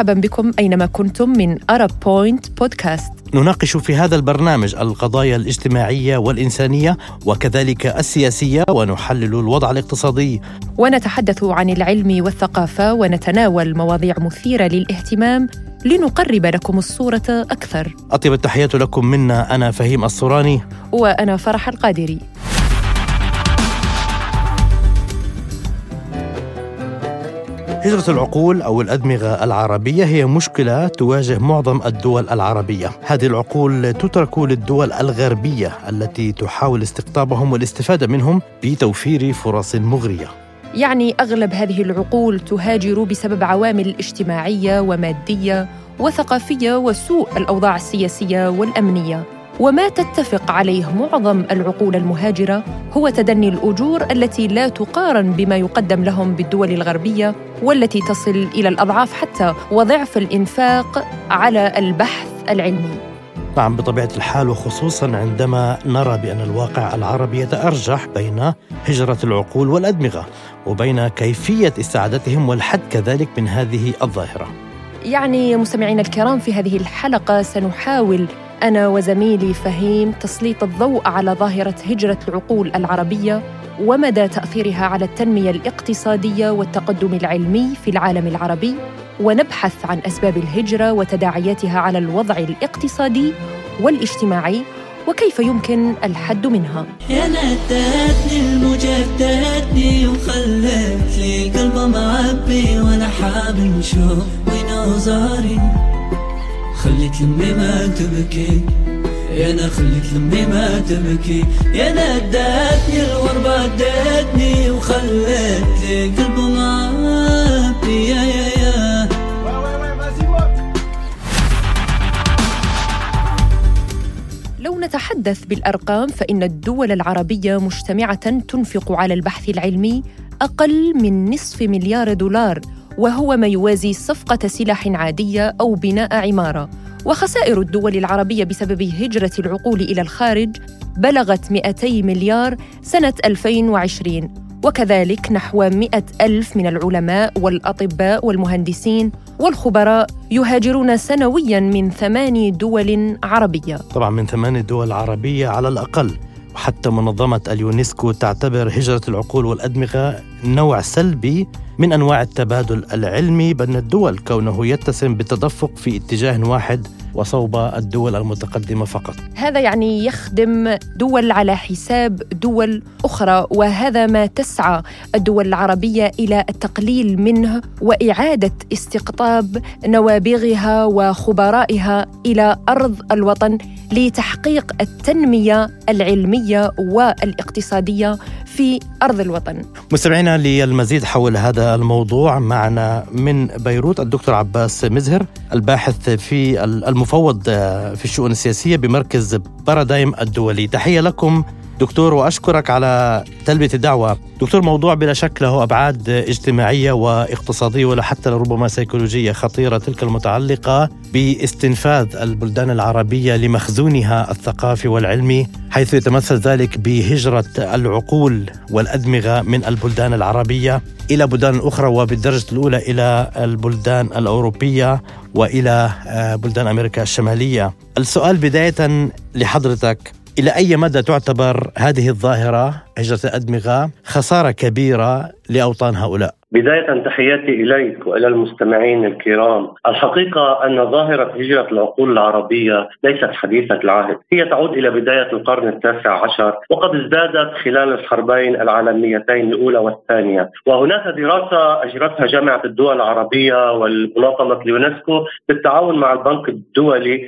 مرحبا بكم أينما كنتم من أرب بوينت بودكاست نناقش في هذا البرنامج القضايا الاجتماعية والإنسانية وكذلك السياسية ونحلل الوضع الاقتصادي. ونتحدث عن العلم والثقافة ونتناول مواضيع مثيرة للاهتمام لنقرب لكم الصورة أكثر. أطيب التحيات لكم منا أنا فهيم الصوراني. وأنا فرح القادري. هجرة العقول أو الأدمغة العربية هي مشكلة تواجه معظم الدول العربية. هذه العقول تترك للدول الغربية التي تحاول استقطابهم والاستفادة منهم بتوفير فرص مغرية. يعني أغلب هذه العقول تهاجر بسبب عوامل اجتماعية ومادية وثقافية وسوء الأوضاع السياسية والأمنية. وما تتفق عليه معظم العقول المهاجرة هو تدني الأجور التي لا تقارن بما يقدم لهم بالدول الغربية والتي تصل إلى الأضعاف حتى وضعف الإنفاق على البحث العلمي. نعم بطبيعة الحال وخصوصا عندما نرى بأن الواقع العربي يتأرجح بين هجرة العقول والأدمغة وبين كيفية استعادتهم والحد كذلك من هذه الظاهرة. يعني مستمعينا الكرام في هذه الحلقة سنحاول أنا وزميلي فهيم تسليط الضوء على ظاهرة هجرة العقول العربية ومدى تأثيرها على التنمية الاقتصادية والتقدم العلمي في العالم العربي ونبحث عن أسباب الهجرة وتداعياتها على الوضع الاقتصادي والاجتماعي وكيف يمكن الحد منها. يا نتاتني المجددني وخلت لي قلب معبي وأنا حابب نشوف وين زاري خليك لمي ما تبكي. يا أنا خليك لمي ما تبكي. يا أنا ادتني الغربة ادتني وخلت لي قلب معبي يا يا يا. لو نتحدث بالأرقام فإن الدول العربية مجتمعة تنفق على البحث العلمي أقل من نصف مليار دولار وهو ما يوازي صفقة سلاح عادية أو بناء عمارة. وخسائر الدول العربية بسبب هجرة العقول إلى الخارج بلغت 200 مليار سنة 2020 وكذلك نحو 100 ألف من العلماء والأطباء والمهندسين والخبراء يهاجرون سنويا من ثماني دول عربية. طبعا من ثماني دول عربية على الأقل. وحتى منظمة اليونسكو تعتبر هجرة العقول والأدمغة نوع سلبي من أنواع التبادل العلمي بين الدول كونه يتسم بالتدفق في اتجاه واحد وصوب الدول المتقدمة فقط. هذا يعني يخدم دول على حساب دول أخرى وهذا ما تسعى الدول العربية إلى التقليل منه وإعادة استقطاب نوابغها وخبرائها إلى أرض الوطن لتحقيق التنمية العلمية والاقتصادية في أرض الوطن. مستمعينا للمزيد حول هذا الموضوع معنا من بيروت الدكتور عباس مزهر الباحث في المفوض في الشؤون السياسية بمركز بارادايم الدولي. تحية لكم دكتور وأشكرك على تلبية الدعوة. دكتور موضوع بلا شك له أبعاد اجتماعية واقتصادية ولا حتى ربما سيكولوجية خطيرة تلك المتعلقة باستنفاذ البلدان العربية لمخزونها الثقافي والعلمي حيث يتمثل ذلك بهجرة العقول والأدمغة من البلدان العربية إلى بلدان أخرى وبالدرجة الأولى إلى البلدان الأوروبية وإلى بلدان أمريكا الشمالية. السؤال بداية لحضرتك إلى أي مدى تعتبر هذه الظاهرة هجرة الأدمغة خسارة كبيرة لأوطان هؤلاء؟ بداية تحياتي إليك وإلى المستمعين الكرام. الحقيقة أن ظاهرة هجرة العقول العربية ليست حديثة العهد. هي تعود إلى بداية القرن التاسع عشر وقد ازدادت خلال الحربين العالميتين الأولى والثانية. وهناك دراسة أجرتها جامعة الدول العربية والمنظمة اليونسكو بالتعاون مع البنك الدولي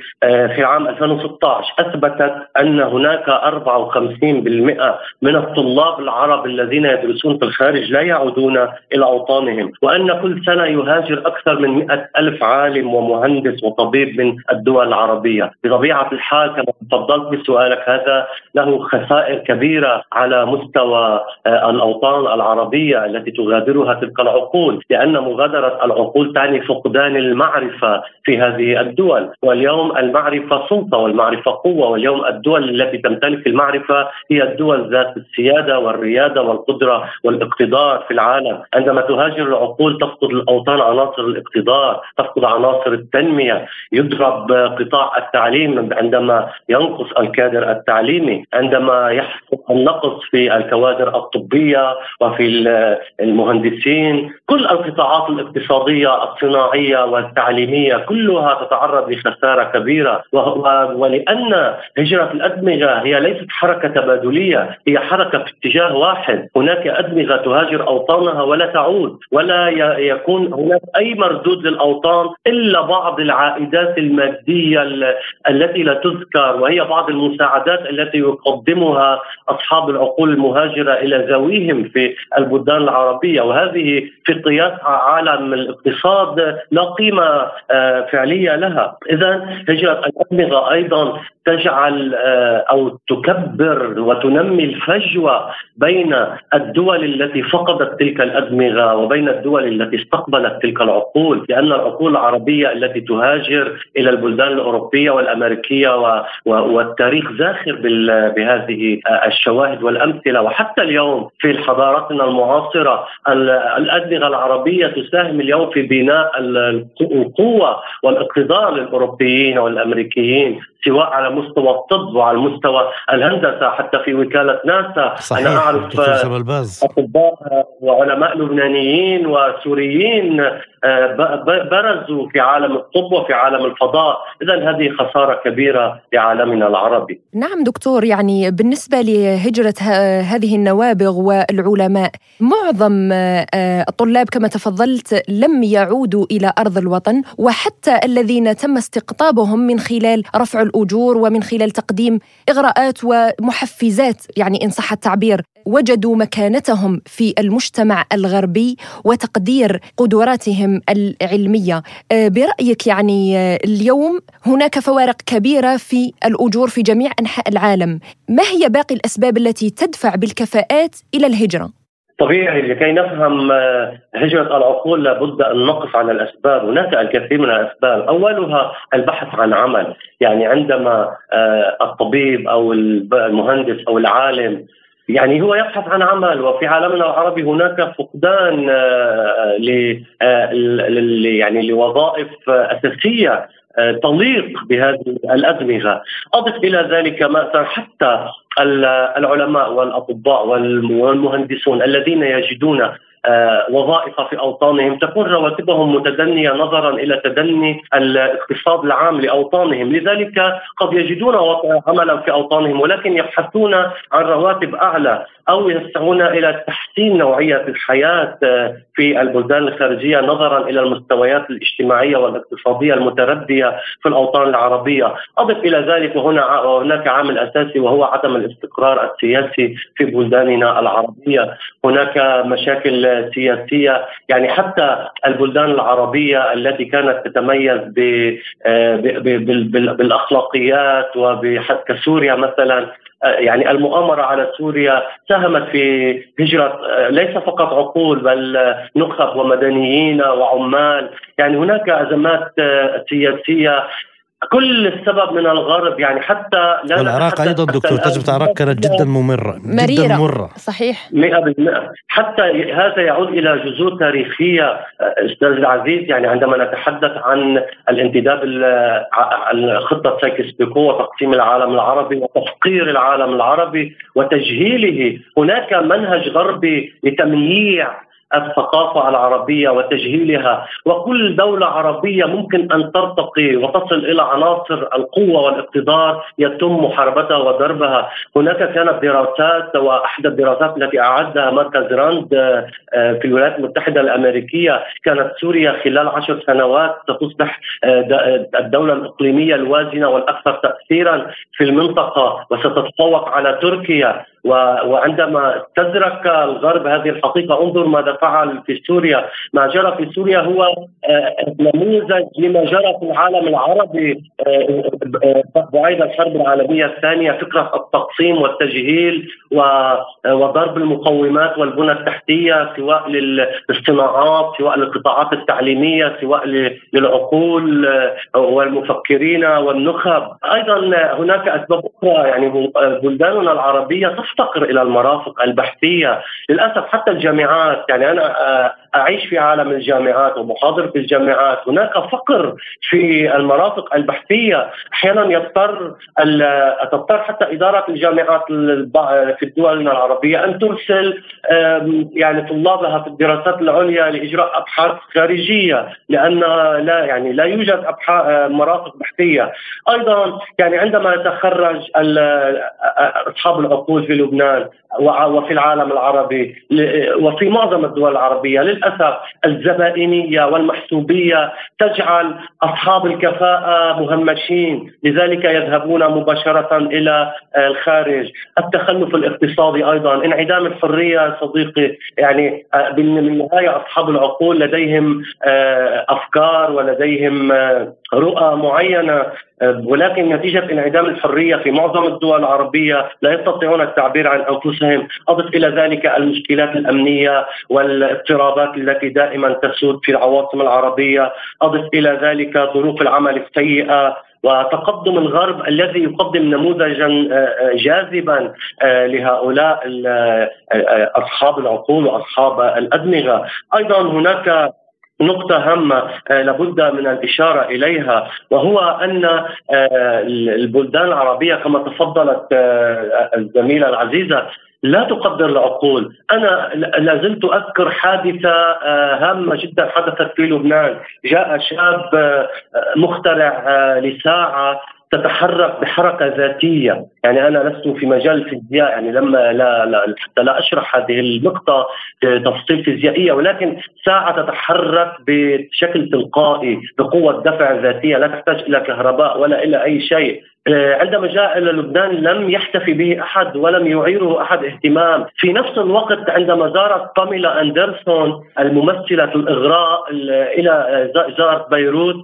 في عام 2016 أثبتت أن هناك 54% من الطلاب العرب الذين يدرسون في الخارج لا يعودون إلى أوطانهم وأن كل سنة يهاجر أكثر من مئة ألف عالم ومهندس وطبيب من الدول العربية. بطبيعة الحال كما تفضلت بسؤالك هذا له خسائر كبيرة على مستوى الأوطان العربية التي تغادرها تلك العقول لأن مغادرة العقول تعني فقدان المعرفة في هذه الدول. واليوم المعرفة سلطة والمعرفة قوة واليوم الدول التي تمتلك المعرفة هي الدول ذات السياسة السيادة والريادة والقدرة والإقتدار. في العالم، عندما تهاجر العقول تفقد الأوطان عناصر الاقتدار، تفقد عناصر التنمية، يضرب قطاع التعليم عندما ينقص الكادر التعليمي، عندما يحصل النقص في الكوادر الطبية وفي المهندسين، كل القطاعات الاقتصادية الصناعية والتعليمية كلها تتعرض لخسارة كبيرة. ولأن هجرة الأدمغة هي ليست حركة تبادلية هي حركة في اتجاه واحد. هناك أدمغة تهاجر اوطانها ولا تعود ولا يكون هناك أي مردود للأوطان إلا بعض العائدات المادية التي لا تذكر وهي بعض المساعدات التي يقدمها أصحاب العقول المهاجرة إلى ذويهم في البلدان العربية. وهذه في قياس عالم الاقتصاد لا قيمة آه، فعلية لها، إذا هجره الادمغه أيضا تجعل آه، أو تكبر وتنمي الفجوة بين الدول التي فقدت تلك الادمغه وبين الدول التي استقبلت تلك العقول، لأن العقول العربية التي تهاجر إلى البلدان الأوروبية والأمريكية والتاريخ زاخر بهذه الشواهد والأمثلة وحتى اليوم في حضارتنا المعاصرة الادمغه العربية تساهم اليوم في بناء القوة والاقتدار للأوروبيين والأمريكيين سواء على مستوى الطب وعلى مستوى الهندسة حتى في وكالة ناسا صحيح. أنا اعرف أطباء وعلماء لبنانيين وسوريين آه، برزوا في عالم الطب وفي عالم الفضاء. اذا هذه خسارة كبيرة لعالمنا العربي. نعم دكتور يعني بالنسبة لهجرة هذه النوابغ والعلماء معظم آه، الطلاب كما تفضلت لم يعودوا إلى أرض الوطن وحتى الذين تم استقطابهم من خلال رفع الأجور ومن خلال تقديم إغراءات ومحفزات يعني إن صح التعبير. وجدوا مكانتهم في المجتمع الغربي وتقدير قدراتهم العلمية. آه، برأيك يعني آه، اليوم هناك فوارق كبيرة في الأجور في جميع أنحاء العالم. ما هي باقي الأسباب التي تدفع بالكفاءات إلى الهجرة؟ طبيعي لكي نفهم آه، هجرة العقول لابد أن نقف على الأسباب. هناك الكثير من الأسباب. أولها البحث عن عمل. يعني عندما الطبيب أو المهندس أو العالم يعني هو يبحث عن عمل وفي عالمنا العربي هناك فقدان آه، آه، ل يعني لوظائف أساسية آه، تليق بهذه الادمغه، أضف إلى ذلك مثلا حتى العلماء والأطباء والمهندسون الذين يجدون وظائف في أوطانهم. تكون رواتبهم متدنية نظرا إلى تدني الاقتصاد العام لأوطانهم، لذلك قد يجدون عملا في أوطانهم ولكن يبحثون عن رواتب أعلى. أو يسعون إلى تحسين نوعية الحياة آه، في البلدان الخارجية نظرا إلى المستويات الاجتماعية والاقتصادية المتردية في الأوطان العربية، أضف إلى ذلك وهنا هناك عامل أساسي وهو عدم الاستقرار السياسي في بلداننا العربية، هناك مشاكل سياسية يعني حتى البلدان العربية التي كانت تتميز آه، بالأخلاقيات وكسوريا مثلا. يعني المؤامرة على سوريا ساهمت في هجرة آه، ليس فقط عقول بل نخب ومدنيين وعمال. يعني هناك أزمات سياسية كل السبب من الغرب يعني حتى لا والعراق أيضا دكتور تجربة العراق كانت جدا ممرة مريرة. جدا مره صحيح 100% حتى هذا يعود إلى جذور تاريخية أستاذ العزيز يعني عندما نتحدث عن الانتداب عن خطة سايكس بيكو وتقسيم العالم العربي وتفقير العالم العربي وتجهيله هناك منهج غربي لتمييع الثقافة العربية وتجهيلها وكل دولة عربية ممكن أن ترتقي وتصل إلى عناصر القوة والاقتدار يتم محاربتها وضربها. هناك كانت دراسات وأحدى الدراسات التي أعدها مركز راند آه، في الولايات المتحدة الأمريكية. كانت سوريا خلال عشر سنوات ستصبح آه، الدولة الإقليمية الوازنة والأكثر تاثيرا في المنطقة وستتفوق على تركيا. وعندما استدرك الغرب هذه الحقيقة انظر ماذا فعل في سوريا. ما جرى في سوريا هو نموذج لما جرى في العالم العربي بعيد الحرب العالمية الثانية فكرة التقسيم والتجهيل وضرب المقومات والبنى التحتية سواء للصناعات سواء للقطاعات التعليمية سواء للعقول والمفكرين والنخب. أيضا هناك أسباب أخرى يعني بلداننا العربية تفتقر إلى المرافق البحثية. للأسف حتى الجامعات يعني أنا أعيش في عالم الجامعات ومحاضر في الجامعات. هناك فقر في المرافق البحثية. أحيانا يضطر تضطر حتى إدارة الجامعات في الدول العربية أن ترسل يعني طلابها في الدراسات العليا لإجراء أبحاث خارجية لأن لا يعني لا يوجد أبحاث مرافق بحثية. أيضا يعني عندما يتخرج أصحاب العقول في لبنان وفي العالم العربي وفي معظم الدول العربية. للأسف الزبائنية والمحسوبية تجعل أصحاب الكفاءة مهمشين. لذلك يذهبون مباشرة إلى الخارج. التخلف الاقتصادي أيضا. انعدام الحرية صديقي يعني بالنهايه أصحاب العقول لديهم أفكار ولديهم رؤى معينة. ولكن نتيجة انعدام الحرية في معظم الدول العربية لا يستطيعون التعبير عن أنفسهم، أضف إلى ذلك المشكلات الأمنية والاضطرابات التي دائما تسود في العواصم العربية، أضف إلى ذلك ظروف العمل السيئة وتقدم الغرب الذي يقدم نموذجا جاذبا لهؤلاء أصحاب العقول وأصحاب الأدمغة، أيضا هناك نقطة هامة لابد من الإشارة إليها وهو أن البلدان العربية كما تفضلت الزميلة العزيزة لا تقدر العقول. أنا لا زلت أذكر حادثة هامة جدا حدثت في لبنان. جاء شاب مخترع لساعة تتحرك بحركة ذاتية. يعني أنا لست في مجال الفيزياء يعني لما لا, لا حتى لا أشرح هذه النقطة تفصيل فيزيائية ولكن ساعة تتحرك بشكل تلقائي بقوة دفع ذاتية لا تحتاج إلى كهرباء ولا إلى أي شيء. عندما جاء إلى لبنان لم يحتفي به أحد ولم يعيره أحد اهتمام، في نفس الوقت عندما زارت باميلا أندرسون الممثلة الإغراء إلى زارت بيروت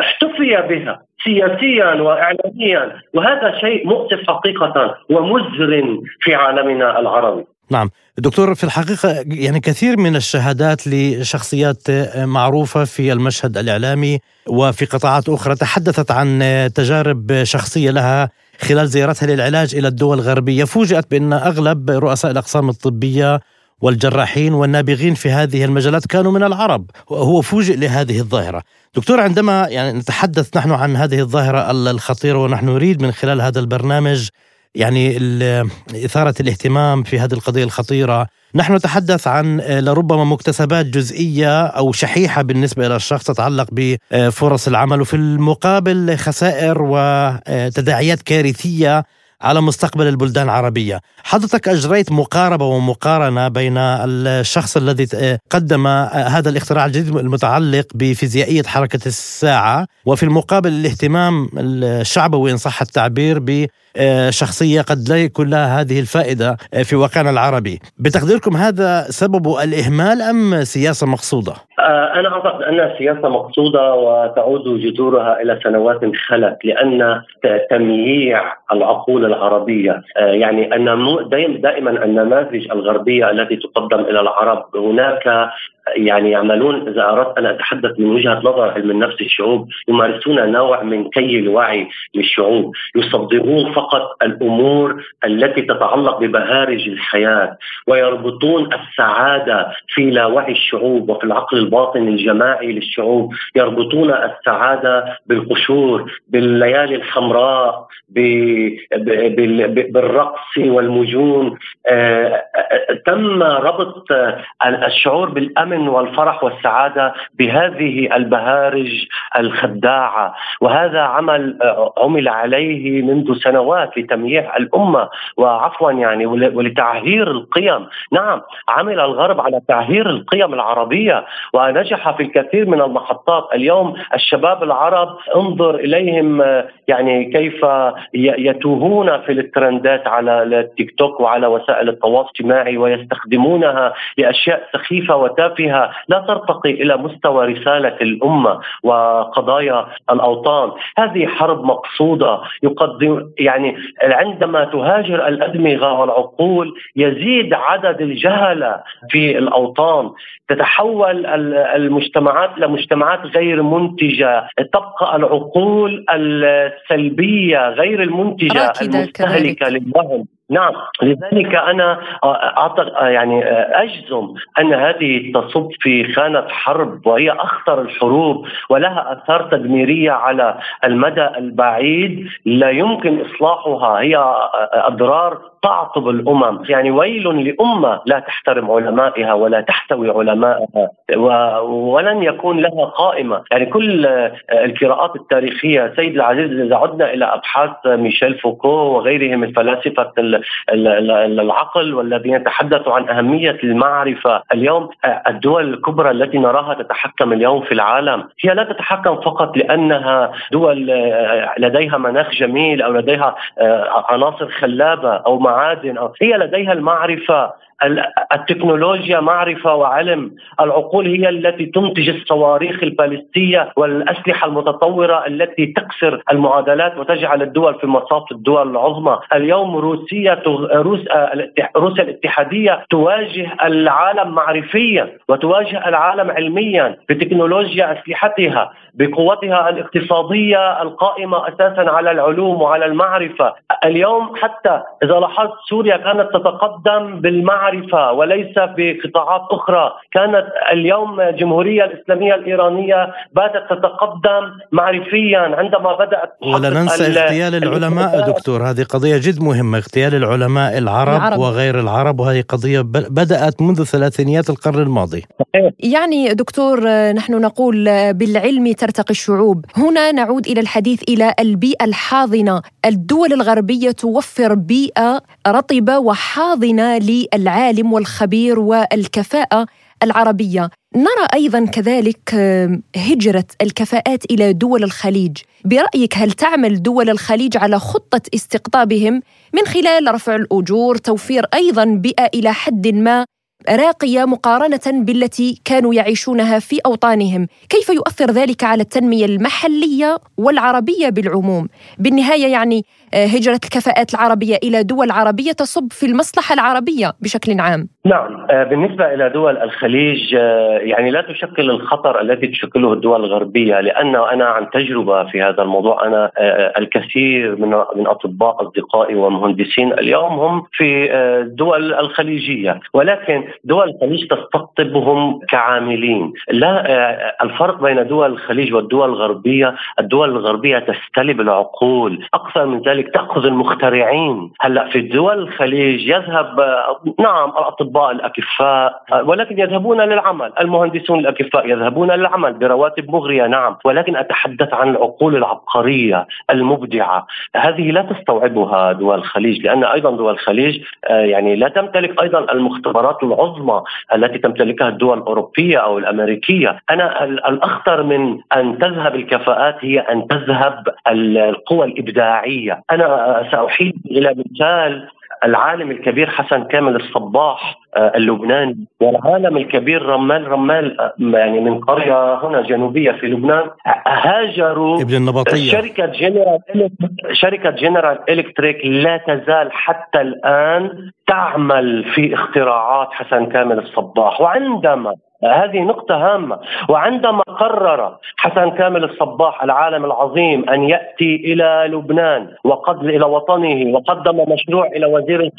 احتفي بها. سياسيا واعلاميا. وهذا شيء مؤسف حقيقة ومزر في عالمنا العربي. نعم. دكتور في الحقيقة يعني كثير من الشهادات لشخصيات معروفة في المشهد الإعلامي وفي قطاعات أخرى تحدثت عن تجارب شخصية لها خلال زيارتها للعلاج إلى الدول الغربية. فوجئت بأن أغلب رؤساء الأقسام الطبية والجراحين والنابغين في هذه المجالات كانوا من العرب هو فوجئ لهذه الظاهرة. دكتور عندما يعني نتحدث نحن عن هذه الظاهرة الخطيرة ونحن نريد من خلال هذا البرنامج يعني إثارة الاهتمام في هذه القضية الخطيرة نحن نتحدث عن لربما مكتسبات جزئية أو شحيحة بالنسبة إلى الشخص تتعلق بفرص العمل وفي المقابل خسائر وتداعيات كارثية. على مستقبل البلدان العربية حضرتك أجريت مقاربة ومقارنة بين الشخص الذي قدم هذا الاختراع الجديد المتعلق بفيزيائية حركة الساعة وفي المقابل الاهتمام الشعبوي إن صح التعبير بشخصية قد لا يكون لها هذه الفائدة في واقعنا العربي بتقديركم هذا سبب الإهمال أم سياسة مقصودة؟ أنا أعتقد أنها سياسة مقصودة وتعود جذورها إلى سنوات خلت لأن تمييع العقول العربية يعني أن دائما النماذج الغربية التي تقدم إلى العرب هناك يعني يعملون. إذا أردت أن أتحدث من وجهة نظر علم النفس الشعوب يمارسون نوع من كي الوعي للشعوب، يصدرون فقط الأمور التي تتعلق ببهارج الحياة ويربطون السعادة في لاوعي الشعوب وفي العقل الباطني الجماعي للشعوب، يربطون السعادة بالقشور، بالليالي الحمراء، بالرقص والمجون، تم ربط الشعور بالامن الامن والفرح والسعادة بهذه البهارج الخداعة. وهذا عمل آه، عمل عليه منذ سنوات لتمييع الأمة. وعفوا يعني ولتعهير القيم، نعم عمل الغرب على تعهير القيم العربية. ونجح في الكثير من المحطات، اليوم الشباب العرب انظر إليهم آه، يعني كيف يتوهون في الترندات على التيك توك وعلى وسائل التواصل الاجتماعي ويستخدمونها لأشياء سخيفة وتافهة. فيها لا ترتقي إلى مستوى رسالة الأمة وقضايا الأوطان، هذه حرب مقصودة يقدم يعني عندما تهاجر الأدمغة والعقول يزيد عدد الجهلة في الأوطان، تتحول المجتمعات لمجتمعات غير منتجة، تبقى العقول السلبية غير المنتجة المستهلكة للوهم نعم لذلك أنا اعتقد يعني أجزم أن هذه تصب في خانة حرب وهي أخطر الحروب ولها أثار تدميرية على المدى البعيد لا يمكن إصلاحها. هي أضرار تعطب الأمم، يعني ويل لأمة لا تحترم علمائها ولا تحتوي علمائها ولن يكون لها قائمة، يعني كل القراءات التاريخية سيد العزيز إذا عدنا إلى أبحاث ميشيل فوكو وغيره من فلاسفة العقل والذين يتحدثوا عن أهمية المعرفة، اليوم الدول الكبرى التي نراها تتحكم اليوم في العالم هي لا تتحكم فقط لأنها دول لديها مناخ جميل أو لديها عناصر خلابة أو معادن أو هي لديها المعرفة التكنولوجيا معرفة وعلم، العقول هي التي تنتج الصواريخ البالستية والأسلحة المتطورة التي تكسر المعادلات وتجعل الدول في مصاف الدول العظمى، اليوم روسيا روسيا الاتحادية تواجه العالم معرفيا وتواجه العالم علميا بتكنولوجيا أسلحتها، بقوتها الاقتصادية القائمة أساسا على العلوم وعلى المعرفة، اليوم حتى إذا لاحظت سوريا كانت تتقدم بالمعرفة معرفة وليس بقطاعات أخرى. كانت اليوم الجمهورية الإسلامية الإيرانية باتت تتقدم معرفيا عندما بدأت ولا ننسى اغتيال العلماء دكتور. هذه قضية جد مهمة اغتيال العلماء العرب, العرب. وغير العرب وهذه قضية بدأت منذ ثلاثينيات القرن الماضي. يعني دكتور نحن نقول بالعلم ترتقي الشعوب. هنا نعود إلى الحديث إلى البيئة الحاضنة. الدول الغربية توفر بيئة رطبة وحاضنة للعالم العالم والخبير والكفاءة العربية. نرى أيضا كذلك هجرة الكفاءات إلى دول الخليج. برأيك هل تعمل دول الخليج على خطة استقطابهم من خلال رفع الأجور توفير أيضا بيئة إلى حد ما؟ راقية مقارنة بالتي كانوا يعيشونها في أوطانهم، كيف يؤثر ذلك على التنمية المحلية والعربية بالعموم؟ بالنهاية يعني آه، هجرة الكفاءات العربية إلى دول عربية تصب في المصلحة العربية بشكل عام. نعم آه، بالنسبة إلى دول الخليج آه، يعني لا تشكل الخطر الذي تشكله الدول الغربية لأن أنا عن تجربة في هذا الموضوع أنا الكثير من من أطباء أصدقائي ومهندسين اليوم هم في الدول الخليجية ولكن دول الخليج تستقطبهم كعاملين. لا الفرق بين دول الخليج والدول الغربية الدول الغربية تستلب العقول. أكثر من ذلك تأخذ المخترعين. هلأ في دول الخليج يذهب نعم الأطباء الأكفاء ولكن يذهبون للعمل. المهندسون الأكفاء يذهبون للعمل برواتب مغرية نعم. ولكن أتحدث عن العقول العبقرية المبدعة. هذه لا تستوعبها دول الخليج لأن أيضا دول الخليج يعني لا تمتلك أيضا المختبرات العظمى التي تمتلكها الدول الأوروبية أو الأمريكية. أنا الأخطر من أن تذهب الكفاءات هي أن تذهب القوى الإبداعية. أنا ساحيل إلى مثال العالم الكبير حسن كامل الصباح آه، اللبناني والعالم الكبير رمال رمال آه، يعني من قرية هنا جنوبية في لبنان هاجروا ابن النبطية. شركة جنرال شركة جنرال إلكتريك لا تزال حتى الآن تعمل في اختراعات حسن كامل الصباح. وعندما هذه نقطة هامة. وعندما قرر حسن كامل الصباح العالم العظيم أن يأتي إلى لبنان وقد إلى وطنه وقدم مشروع إلى وزير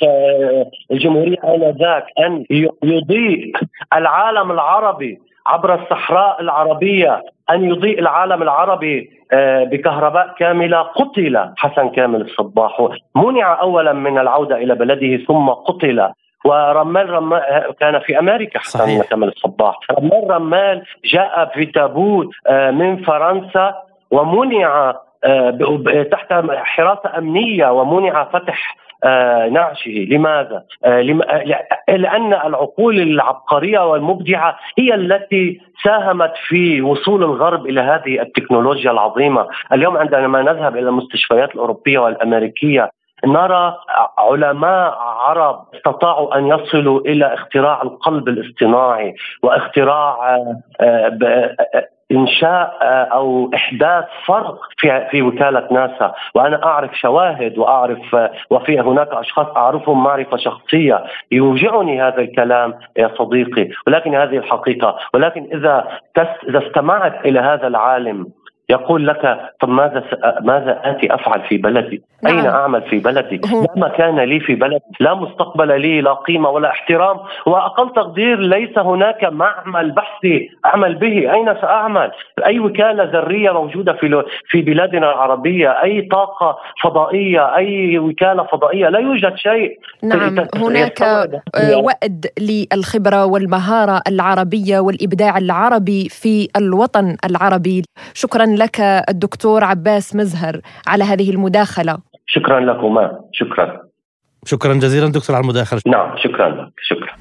الجمهورية آنذاك أن يضيء العالم العربي عبر الصحراء العربية أن يضيء العالم العربي آه، بكهرباء كاملة. قتل حسن كامل الصباح. منع أولا من العودة إلى بلده ثم قتل. ورمال رمال كان في أمريكا حسن كمال الصباح. رمال رمال جاء في تابوت آه، من فرنسا ومنع آه، تحت حراسة أمنية ومنع فتح آه، نعشه. لماذا؟ لأن العقول العبقرية والمبدعة هي التي ساهمت في وصول الغرب إلى هذه التكنولوجيا العظيمة. اليوم عندما نذهب إلى المستشفيات الأوروبية والأمريكية نرى علماء عرب استطاعوا أن يصلوا إلى اختراع القلب الاصطناعي واختراع إنشاء آه، أو إحداث فرق في في وكالة ناسا. وأنا أعرف شواهد وأعرف آه، وفي هناك أشخاص أعرفهم معرفة شخصية يوجعني هذا الكلام يا صديقي. ولكن هذه الحقيقة. ولكن إذا إذا استمعت إلى هذا العالم يقول لك طب ماذا ماذا آتي أفعل في بلدي؟ نعم. أين أعمل في بلدي؟ لا مكان لي في بلدي، لا مستقبل لي، لا قيمة ولا احترام، وأقل تقدير ليس هناك معمل بحثي أعمل به، أين سأعمل؟ أي وكالة ذرية موجودة في في بلادنا العربية، أي طاقة فضائية، أي وكالة فضائية، لا يوجد شيء. نعم هناك وأد للخبرة والمهارة العربية والإبداع العربي في الوطن العربي، شكرا لك الدكتور عباس مزهر على هذه المداخلة. شكرا لكما شكرا. شكرا جزيلا دكتور على المداخلة. نعم شكرا لك شكرا.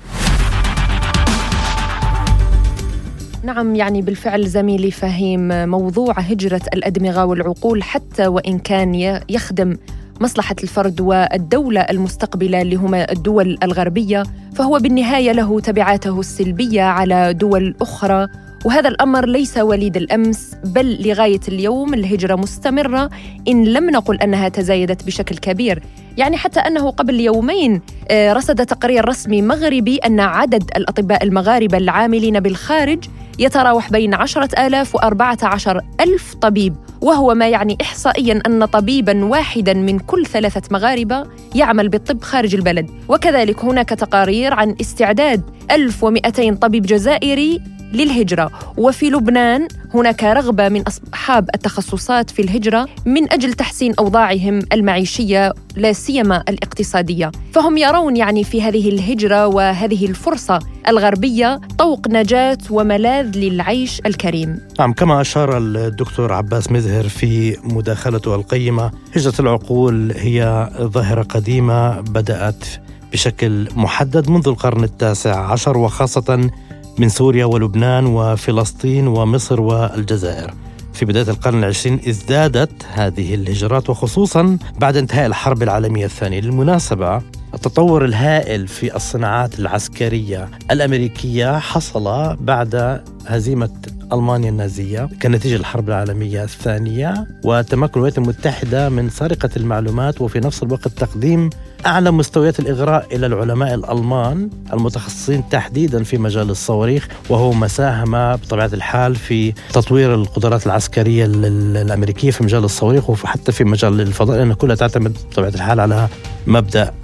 نعم يعني بالفعل زميلي فهيم موضوع هجرة الأدمغة والعقول حتى وإن كان يخدم مصلحة الفرد والدولة المستقبلة اللي هما الدول الغربية فهو بالنهاية له تبعاته السلبية على دول أخرى وهذا الأمر ليس وليد الأمس بل لغاية اليوم الهجرة مستمرة إن لم نقل أنها تزايدت بشكل كبير. يعني حتى أنه قبل يومين آه، رصد تقرير رسمي مغربي أن عدد الأطباء المغاربة العاملين بالخارج يتراوح بين عشرة آلاف وأربعة عشر ألف طبيب. وهو ما يعني إحصائيا أن طبيبا واحدا من كل ثلاثة مغاربة يعمل بالطب خارج البلد. وكذلك هناك تقارير عن استعداد 1200 طبيب جزائري للهجرة. وفي لبنان هناك رغبة من أصحاب التخصصات في الهجرة من أجل تحسين أوضاعهم المعيشية لا سيما الاقتصادية. فهم يرون يعني في هذه الهجرة وهذه الفرصة الغربية طوق نجاة وملاذ للعيش الكريم. نعم كما أشار الدكتور عباس مزهر في مداخلته القيمة هجرة العقول هي ظاهرة قديمة بدأت بشكل محدد منذ القرن التاسع عشر وخاصة من سوريا ولبنان وفلسطين ومصر والجزائر. في بداية القرن العشرين ازدادت هذه الهجرات وخصوصا بعد انتهاء الحرب العالمية الثانية. للمناسبة التطور الهائل في الصناعات العسكرية الأمريكية حصل بعد هزيمة ألمانيا النازية كنتيجة الحرب العالمية الثانية وتمكن الولايات المتحدة من سرقة المعلومات وفي نفس الوقت تقديم أعلى مستويات الإغراء إلى العلماء الألمان المتخصصين تحديدا في مجال الصواريخ وهو مساهمة بطبيعة الحال في تطوير القدرات العسكرية الأمريكية في مجال الصواريخ وحتى في مجال الفضاء لأن كلها تعتمد بطبيعة الحال على مبدأ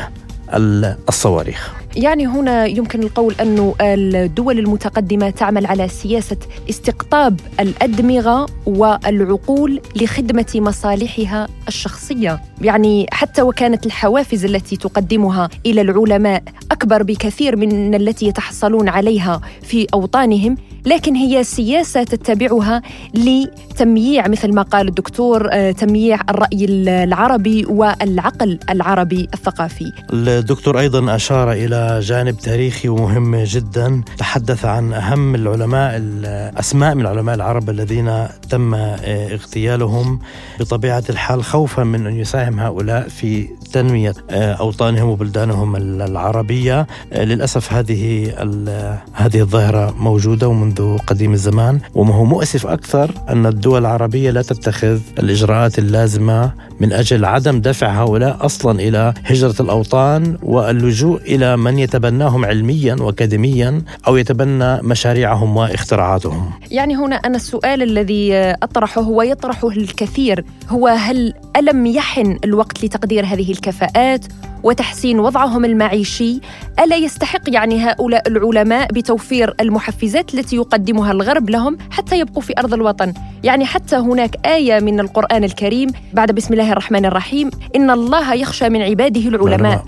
الصواريخ. يعني هنا يمكن القول أن الدول المتقدمة تعمل على سياسة استقطاب الأدمغة والعقول لخدمة مصالحها الشخصية. يعني حتى وكانت الحوافز التي تقدمها إلى العلماء أكبر بكثير من التي يتحصلون عليها في أوطانهم لكن هي سياسة تتبعها لتمييع مثل ما قال الدكتور آه، تمييع الرأي العربي والعقل العربي الثقافي. الدكتور أيضا أشار إلى جانب تاريخي ومهم جدا. تحدث عن أهم العلماء الأسماء من العلماء العرب الذين تم آه، اغتيالهم. بطبيعة الحال خوفا من أن يساهم هؤلاء في تنمية آه، أوطانهم وبلدانهم العربية. للأسف هذه هذه الظاهرة موجودة ومن منذ قديم الزمان. وما هو مؤسف أكثر أن الدول العربية لا تتخذ الإجراءات اللازمة من أجل عدم دفع هؤلاء أصلا إلى هجرة الأوطان واللجوء إلى من يتبناهم علميا وأكاديميا أو يتبنى مشاريعهم واختراعاتهم. يعني هنا أنا السؤال الذي أطرحه ويطرحه الكثير هو هل ألم يحن الوقت لتقدير هذه الكفاءات وتحسين وضعهم المعيشي؟ ألا يستحق يعني هؤلاء العلماء بتوفير المحفزات التي يقدمها الغرب لهم حتى يبقوا في أرض الوطن؟ يعني حتى هناك آية من القرآن الكريم بعد بسم الله الرحمن الرحيم إن الله يخشى من عباده العلماء.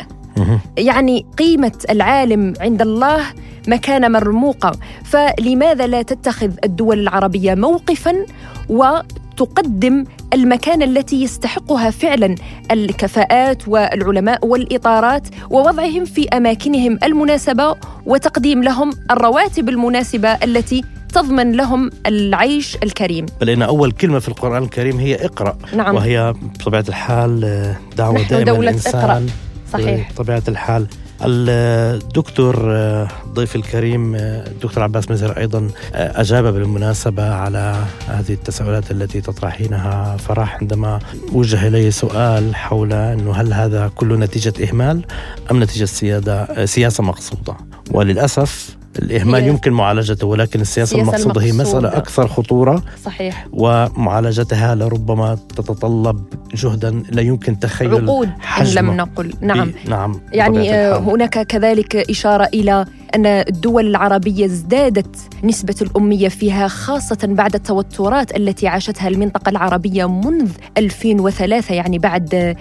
يعني قيمة العالم عند الله مكانه مرموقة. فلماذا لا تتخذ الدول العربية موقفا وتقدم المكانه التي يستحقها فعلا الكفاءات والعلماء والإطارات ووضعهم في أماكنهم المناسبة وتقديم لهم الرواتب المناسبة التي تضمن لهم العيش الكريم. بل إن أول كلمة في القرآن الكريم هي اقرأ. نعم. وهي بطبيعة الحال آه، دعوة نحن دائما دولة الإنسان. اقرأ. صحيح. بطبيعة الحال. الدكتور آه، ضيف الكريم آه، الدكتور عباس مزهر أيضا آه، أجاب بالمناسبة على هذه التساؤلات التي تطرحينها. فرح عندما وجه إلي سؤال حول أنه هل هذا كله نتيجة إهمال أم نتيجة سيادة سياسة مقصودة. وللأسف الإهمال هي- يمكن معالجته ولكن السياسة السياسة المقصودة هي مسألة. أكثر خطورة صحيح ومعالجتها لربما تتطلب جهدا لا يمكن تخيل عقود إن. لم نقل نعم نعم يعني آه،. هناك كذلك إشارة إلى أن الدول العربية ازدادت نسبة الأمية فيها خاصة بعد التوترات التي عاشتها المنطقة العربية منذ 2003 يعني بعد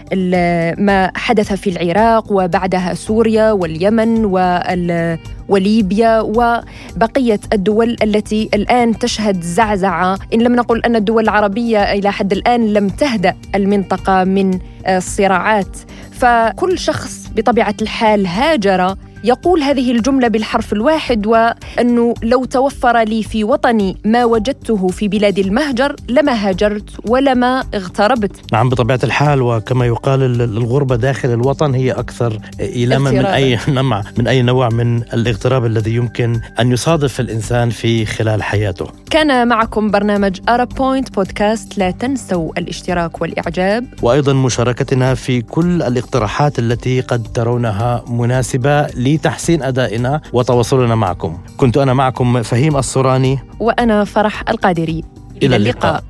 ما حدث في العراق وبعدها سوريا واليمن وال وليبيا وبقية الدول التي الآن تشهد زعزعة. إن لم نقل أن الدول العربية إلى حد الآن لم تهدأ المنطقة من آه، الصراعات. فكل شخص بطبيعة الحال هاجر يقول هذه الجملة بالحرف الواحد وأنه لو توفر لي في وطني ما وجدته في بلاد المهجر لما هاجرت ولما اغتربت. نعم بطبيعة الحال وكما يقال ال- الغربة داخل الوطن هي أكثر إيلاما من. أي نوع من أي نوع من الاغتراب الذي يمكن أن يصادف الإنسان في خلال حياته. كان معكم برنامج أرب بوينت بودكاست لا تنسوا الاشتراك والإعجاب. وأيضا مشاركتنا في كل الاقتراحات التي قد ترونها مناسبة لتحسين أدائنا وتواصلنا معكم. كنت أنا معكم فهيم الصراني وأنا فرح القادري. إلى اللقاء.